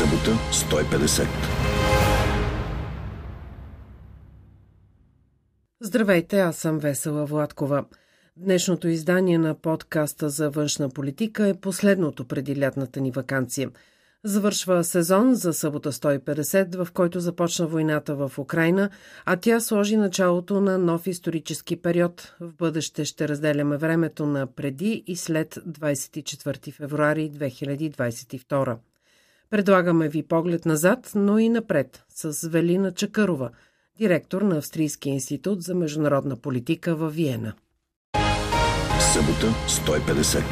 Събота 150. Здравейте, аз съм Весела Владкова. Днешното издание на подкаста за външна политика е последното преди лятната ни вакансия. Завършва сезон за събота 150, в който започна войната в Украина, а тя сложи началото на нов исторически период. В бъдеще ще разделяме времето на преди и след 24 февруари 2022. Предлагаме ви поглед назад, но и напред с Велина Чакарова, директор на Австрийския институт за международна политика в Виена. Събота 150.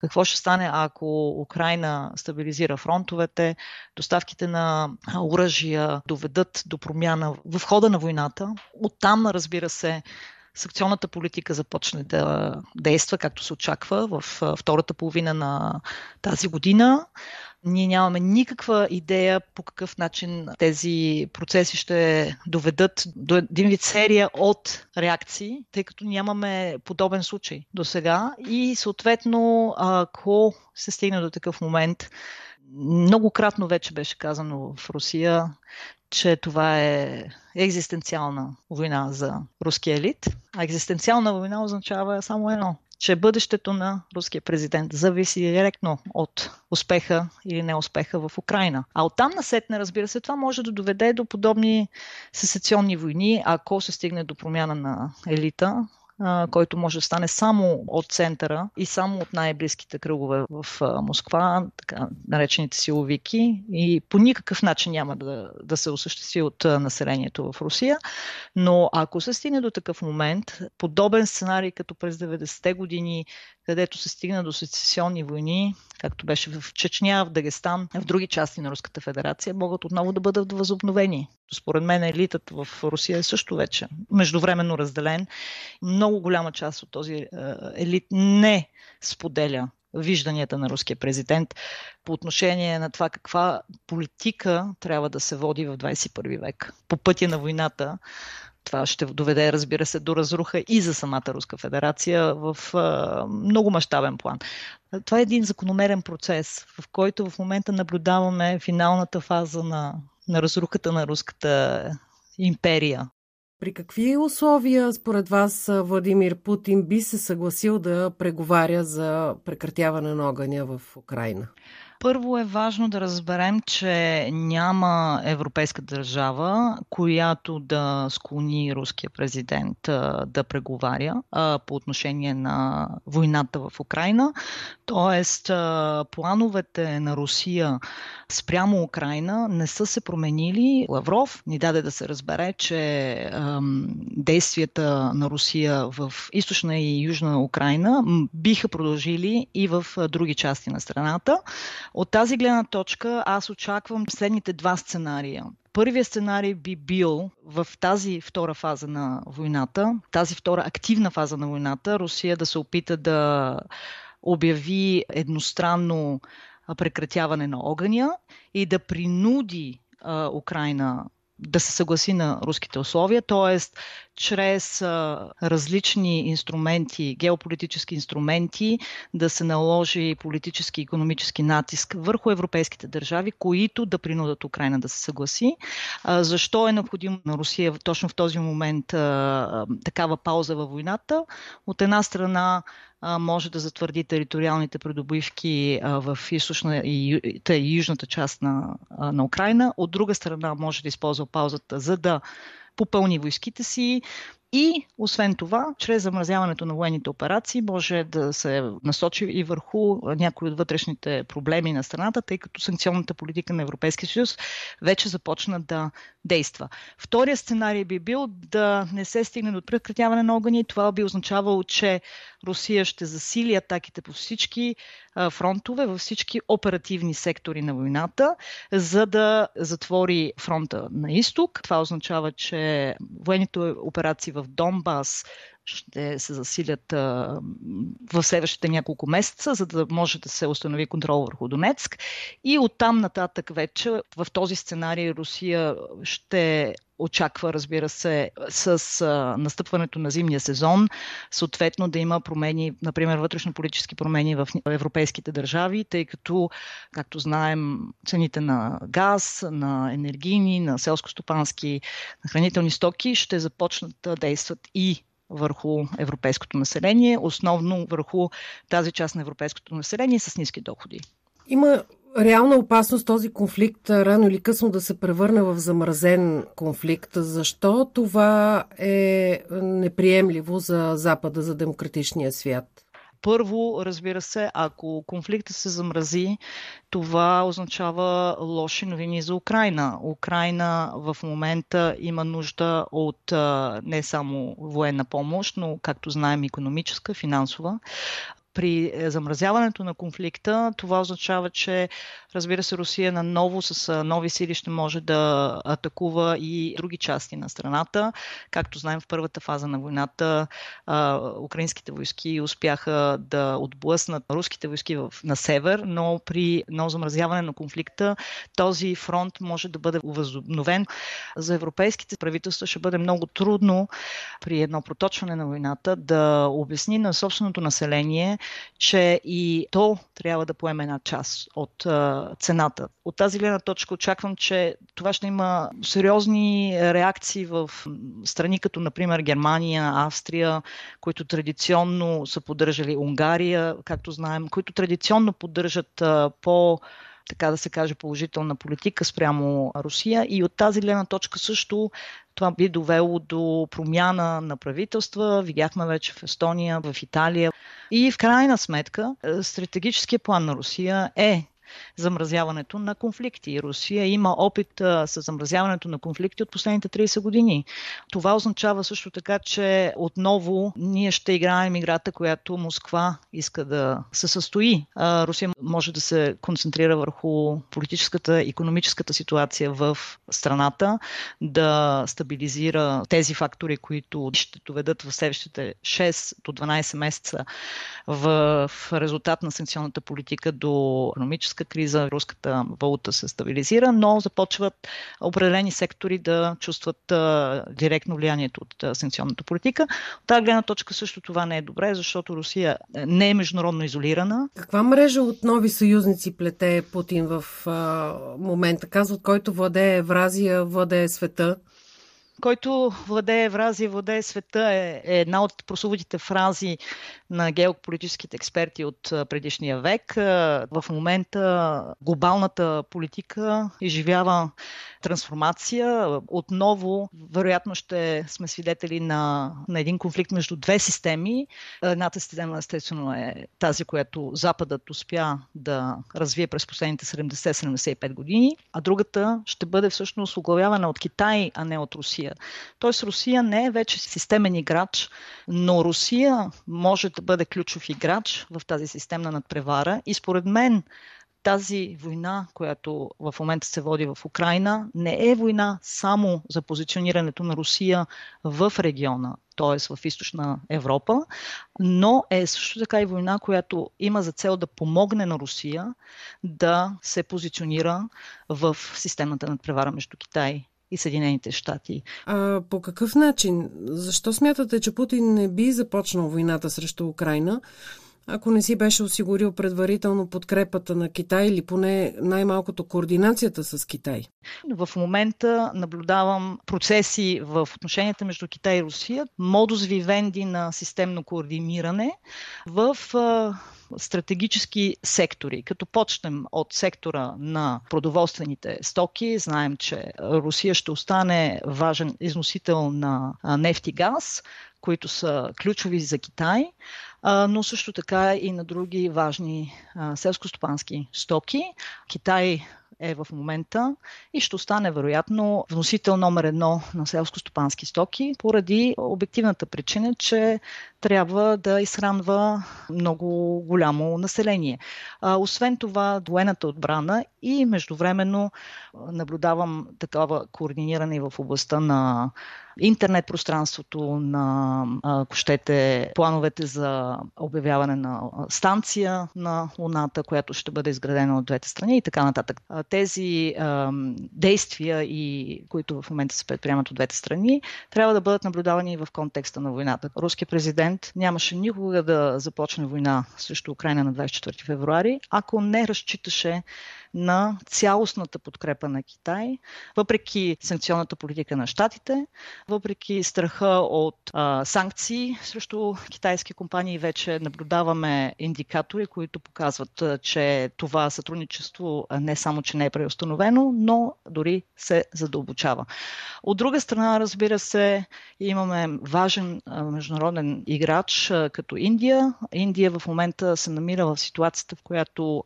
Какво ще стане, ако Украина стабилизира фронтовете, доставките на оръжия доведат до промяна в хода на войната? Оттам, разбира се, санкционната политика започне да действа, както се очаква, в втората половина на тази година. Ние нямаме никаква идея по какъв начин тези процеси ще доведат до един вид серия от реакции, тъй като нямаме подобен случай до сега. И съответно, ако се стигне до такъв момент, многократно вече беше казано в Русия, че това е екзистенциална война за руския елит. А екзистенциална война означава само едно че бъдещето на руския президент зависи директно от успеха или неуспеха в Украина. А оттам насетне, разбира се, това може да доведе до подобни сесационни войни, ако се стигне до промяна на елита който може да стане само от центъра и само от най-близките кръгове в Москва, така наречените силовики, и по никакъв начин няма да, да се осъществи от населението в Русия. Но ако се стигне до такъв момент, подобен сценарий като през 90-те години, където се стигна до сецесионни войни, както беше в Чечня, в Дагестан, в други части на Руската федерация, могат отново да бъдат възобновени. Според мен елитът в Русия е също вече междувременно разделен. Много голяма част от този е, елит не споделя вижданията на руския президент по отношение на това каква политика трябва да се води в 21 век. По пътя на войната това ще доведе, разбира се, до разруха и за самата Руска федерация в а, много мащабен план. Това е един закономерен процес, в който в момента наблюдаваме финалната фаза на, на разрухата на Руската империя. При какви условия, според вас, Владимир Путин би се съгласил да преговаря за прекратяване на огъня в Украина? Първо е важно да разберем, че няма европейска държава, която да склони руския президент да преговаря по отношение на войната в Украина. Тоест, плановете на Русия спрямо Украина не са се променили. Лавров ни даде да се разбере, че действията на Русия в източна и южна Украина биха продължили и в други части на страната. От тази гледна точка аз очаквам следните два сценария. Първият сценарий би бил в тази втора фаза на войната, тази втора активна фаза на войната, Русия да се опита да обяви едностранно прекратяване на огъня и да принуди Украина да се съгласи на руските условия, т.е. чрез различни инструменти, геополитически инструменти, да се наложи политически и економически натиск върху европейските държави, които да принудат Украина да се съгласи. Защо е необходимо на Русия точно в този момент такава пауза във войната? От една страна може да затвърди териториалните придобивки в източна и, и южната част на, на Украина. От друга страна може да използва паузата, за да попълни войските си, и освен това, чрез замразяването на военните операции може да се насочи и върху някои от вътрешните проблеми на страната, тъй като санкционната политика на Европейския съюз вече започна да действа. Втория сценарий би бил да не се стигне до прекратяване на огъня и това би означавало, че Русия ще засили атаките по всички фронтове, във всички оперативни сектори на войната, за да затвори фронта на изток. Това означава, че военните операции в Донбас, ще се засилят а, в следващите няколко месеца, за да може да се установи контрол върху Донецк. И оттам нататък вече в този сценарий Русия ще очаква, разбира се, с а, настъпването на зимния сезон, съответно да има промени, например вътрешно-политически промени в европейските държави, тъй като, както знаем, цените на газ, на енергийни, на селско-стопански, на хранителни стоки ще започнат да действат и върху европейското население, основно върху тази част на европейското население с ниски доходи. Има реална опасност този конфликт рано или късно да се превърне в замразен конфликт. Защо това е неприемливо за Запада, за демократичния свят? Първо, разбира се, ако конфликта се замрази, това означава лоши новини за Украина. Украина в момента има нужда от не само военна помощ, но, както знаем, економическа, финансова при е, замразяването на конфликта, това означава, че разбира се, Русия наново с нови сили ще може да атакува и други части на страната. Както знаем, в първата фаза на войната украинските войски успяха да отблъснат руските войски на север, но при ново замразяване на конфликта този фронт може да бъде възобновен. За европейските правителства ще бъде много трудно при едно проточване на войната да обясни на собственото население, че и то трябва да поеме една част от а, цената. От тази гледна точка очаквам, че това ще има сериозни реакции в страни като, например, Германия, Австрия, които традиционно са поддържали Унгария, както знаем, които традиционно поддържат а, по така да се каже, положителна политика спрямо Русия. И от тази гледна точка също това би довело до промяна на правителства. Видяхме вече в Естония, в Италия. И в крайна сметка, е, стратегическия план на Русия е замразяването на конфликти. Русия има опит а, с замразяването на конфликти от последните 30 години. Това означава също така, че отново ние ще играем играта, която Москва иска да се състои. А, Русия може да се концентрира върху политическата, економическата ситуация в страната, да стабилизира тези фактори, които ще доведат в следващите 6 до 12 месеца в, резултат на санкционната политика до економическа криза, руската валута се стабилизира, но започват определени сектори да чувстват директно влиянието от санкционната политика. От тази гледна точка също това не е добре, защото Русия не е международно изолирана. Каква мрежа от нови съюзници плете Путин в момента? Казват, който владее Евразия, владее света който владее Евразия, владее света е, е една от прословутите фрази на геополитическите експерти от предишния век. В момента глобалната политика изживява трансформация. Отново, вероятно, ще сме свидетели на, на един конфликт между две системи. Едната система, естествено, е тази, която Западът успя да развие през последните 70-75 години, а другата ще бъде всъщност оглавявана от Китай, а не от Русия. Тоест, Русия не е вече системен играч, но Русия може да бъде ключов играч в тази системна надпревара и според мен тази война, която в момента се води в Украина, не е война само за позиционирането на Русия в региона, т.е. в източна Европа, но е също така и война, която има за цел да помогне на Русия да се позиционира в системата на превара между Китай и Съединените щати. А по какъв начин? Защо смятате, че Путин не би започнал войната срещу Украина? Ако не си беше осигурил предварително подкрепата на Китай или поне най-малкото координацията с Китай? В момента наблюдавам процеси в отношенията между Китай и Русия, модус вивенди на системно координиране в стратегически сектори. Като почнем от сектора на продоволствените стоки, знаем, че Русия ще остане важен износител на нефт и газ, които са ключови за Китай, но също така и на други важни селско-стопански стоки. Китай е в момента и ще остане вероятно вносител номер едно на селско-стопански стоки, поради обективната причина, че трябва да изхранва много голямо население. Освен това, военната отбрана и междувременно наблюдавам такава координиране в областта на интернет пространството, на, ако щете, плановете за обявяване на станция на Луната, която ще бъде изградена от двете страни и така нататък. Тези а, действия, и, които в момента се предприемат от двете страни, трябва да бъдат наблюдавани в контекста на войната. Руският президент нямаше никога да започне война срещу Украина на 24 февруари, ако не разчиташе на цялостната подкрепа на Китай, въпреки санкционната политика на щатите, въпреки страха от а, санкции срещу китайски компании, вече наблюдаваме индикатори, които показват, че това сътрудничество не само, че не е преустановено, но дори се задълбочава. От друга страна, разбира се, имаме важен международен играч като Индия. Индия в момента се намира в ситуацията, в която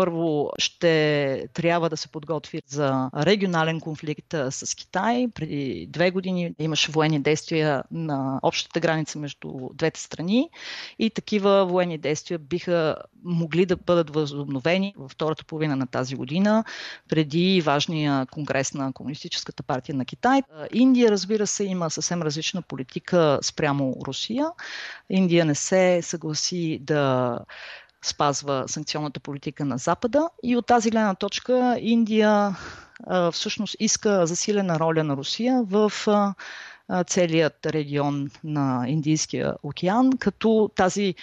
първо ще трябва да се подготви за регионален конфликт с Китай. Преди две години имаше военни действия на общата граница между двете страни и такива военни действия биха могли да бъдат възобновени във втората половина на тази година, преди важния конгрес на Комунистическата партия на Китай. Индия, разбира се, има съвсем различна политика спрямо Русия. Индия не се съгласи да спазва санкционната политика на Запада. И от тази гледна точка Индия всъщност иска засилена роля на Русия в целият регион на Индийския океан, като тази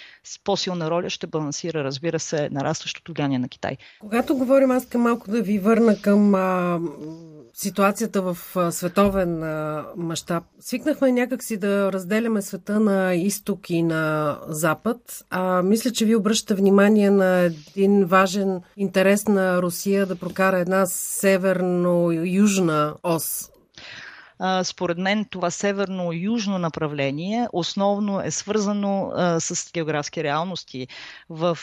по-силна роля ще балансира, разбира се, нарастващото влияние на Китай. Когато говорим, аз към малко да ви върна към а, ситуацията в световен мащаб. Свикнахме някакси да разделяме света на изток и на запад. А мисля, че ви обръщате внимание на един важен интерес на Русия да прокара една северно-южна ос според мен това северно-южно направление основно е свързано с географски реалности. В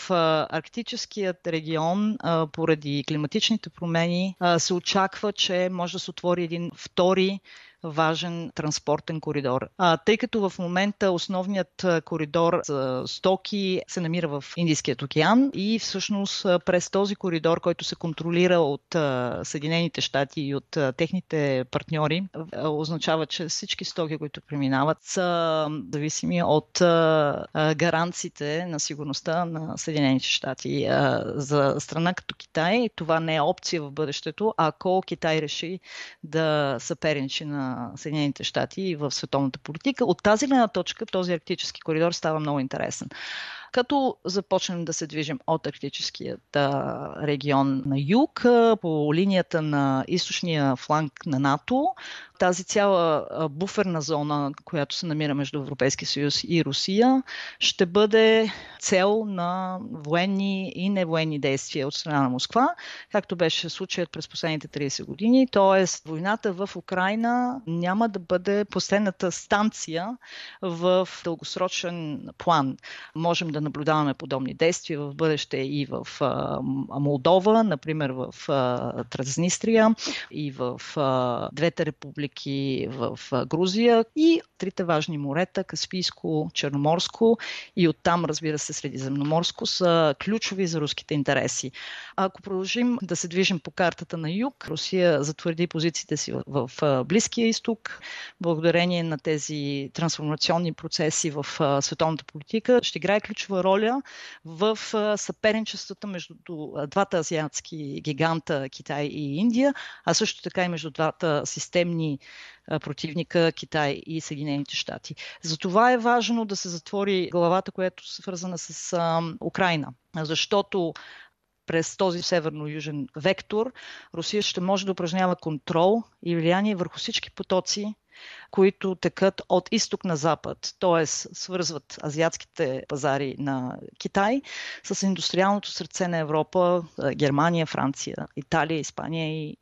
арктическият регион, поради климатичните промени, се очаква, че може да се отвори един втори важен транспортен коридор. А, тъй като в момента основният коридор за стоки се намира в Индийският океан и всъщност през този коридор, който се контролира от Съединените щати и а, техните партньори, означава, че всички стоки, които преминават, са зависими от гаранциите на сигурността на Съединените щати. За страна като Китай това не е опция в бъдещето, ако Китай реши да съперничи на Съединените щати и в световната политика. От тази гледна точка този арктически коридор става много интересен. Като започнем да се движим от арктическият регион на юг по линията на източния фланг на НАТО, тази цяла буферна зона, която се намира между Европейския съюз и Русия, ще бъде цел на военни и невоенни действия от страна на Москва, както беше случаят през последните 30 години. Тоест, войната в Украина няма да бъде последната станция в дългосрочен план. Можем да наблюдаваме подобни действия в бъдеще и в Молдова, например в Транснистрия и в двете републики републики в Грузия и трите важни морета Каспийско, Черноморско и оттам, разбира се, Средиземноморско са ключови за руските интереси. Ако продължим да се движим по картата на юг, Русия затвърди позициите си в, в Близкия изток, благодарение на тези трансформационни процеси в световната политика, ще играе ключова роля в съперничествата между двата азиатски гиганта Китай и Индия, а също така и между двата системни противника Китай и Съединените щати. Затова е важно да се затвори главата, която е свързана с а, Украина, защото през този северно-южен вектор Русия ще може да упражнява контрол и влияние върху всички потоци, които текат от изток на запад, т.е. свързват азиатските пазари на Китай с индустриалното сърце на Европа, Германия, Франция, Италия, Испания и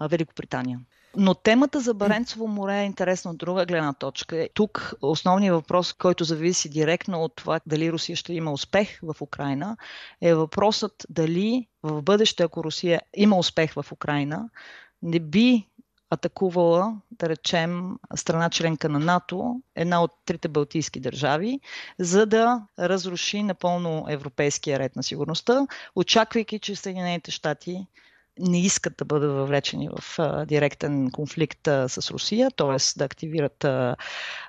Великобритания. Но темата за Баренцево море е интересна от друга гледна точка. Тук основният въпрос, който зависи директно от това дали Русия ще има успех в Украина, е въпросът дали в бъдеще, ако Русия има успех в Украина, не би атакувала, да речем, страна членка на НАТО, една от трите балтийски държави, за да разруши напълно европейския ред на сигурността, очаквайки, че Съединените щати не искат да бъдат въвлечени в а, директен конфликт а, с Русия, т.е. да активират а,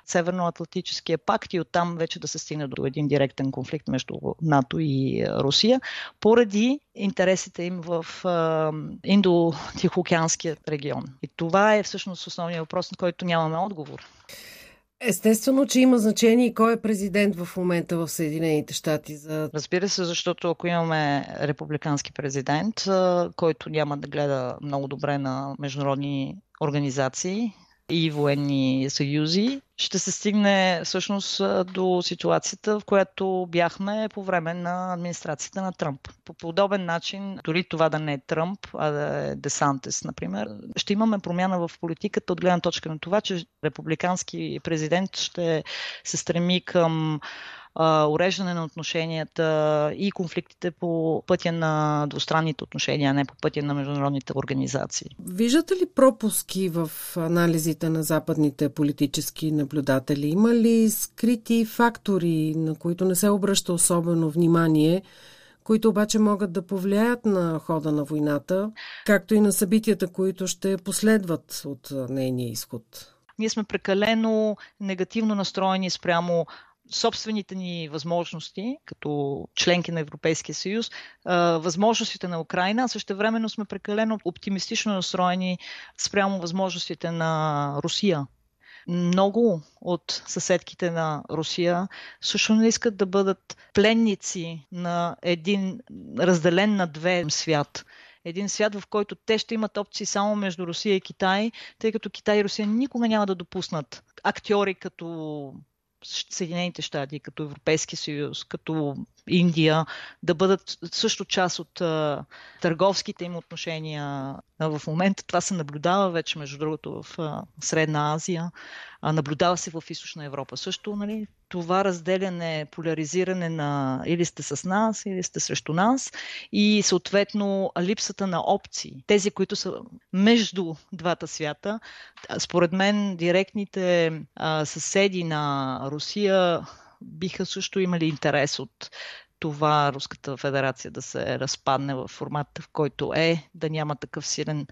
Северноатлантическия пакт и оттам вече да се стигне до един директен конфликт между НАТО и а, Русия, поради интересите им в а, Индо-Тихоокеанския регион. И това е всъщност основният въпрос, на който нямаме отговор. Естествено, че има значение и кой е президент в момента в Съединените щати. За... Разбира се, защото ако имаме републикански президент, който няма да гледа много добре на международни организации, и военни съюзи, ще се стигне всъщност до ситуацията, в която бяхме по време на администрацията на Тръмп. По подобен начин, дори това да не е Тръмп, а да е Десантес, например, ще имаме промяна в политиката от гледна точка на това, че републикански президент ще се стреми към уреждане на отношенията и конфликтите по пътя на двустранните отношения, а не по пътя на международните организации. Виждате ли пропуски в анализите на западните политически наблюдатели? Има ли скрити фактори, на които не се обръща особено внимание? които обаче могат да повлияят на хода на войната, както и на събитията, които ще последват от нейния изход. Ние сме прекалено негативно настроени спрямо собствените ни възможности като членки на Европейския съюз, възможностите на Украина, а също времено сме прекалено оптимистично настроени спрямо възможностите на Русия. Много от съседките на Русия също не искат да бъдат пленници на един разделен на две свят един свят, в който те ще имат опции само между Русия и Китай, тъй като Китай и Русия никога няма да допуснат актьори като Съединените щати, като Европейски съюз, като Индия, да бъдат също част от а, търговските им отношения. А, в момента това се наблюдава вече, между другото, в а, Средна Азия, а, наблюдава се в Източна Европа също. Нали? Това разделяне, поляризиране на или сте с нас, или сте срещу нас и съответно липсата на опции. Тези, които са между двата свята, според мен директните а, съседи на Русия биха също имали интерес от това Руската федерация да се разпадне в формата, в който е, да няма такъв силен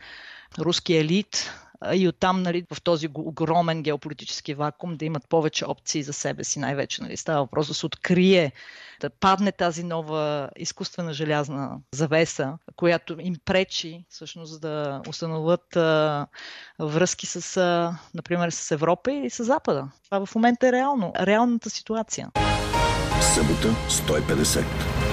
руски елит и оттам нали, в този огромен геополитически вакуум да имат повече опции за себе си. Най-вече нали, става въпрос да се открие, да падне тази нова изкуствена желязна завеса, която им пречи всъщност да установят а, връзки с, а, например, с Европа и с Запада. Това в момента е реално. Реалната ситуация. Събота 150.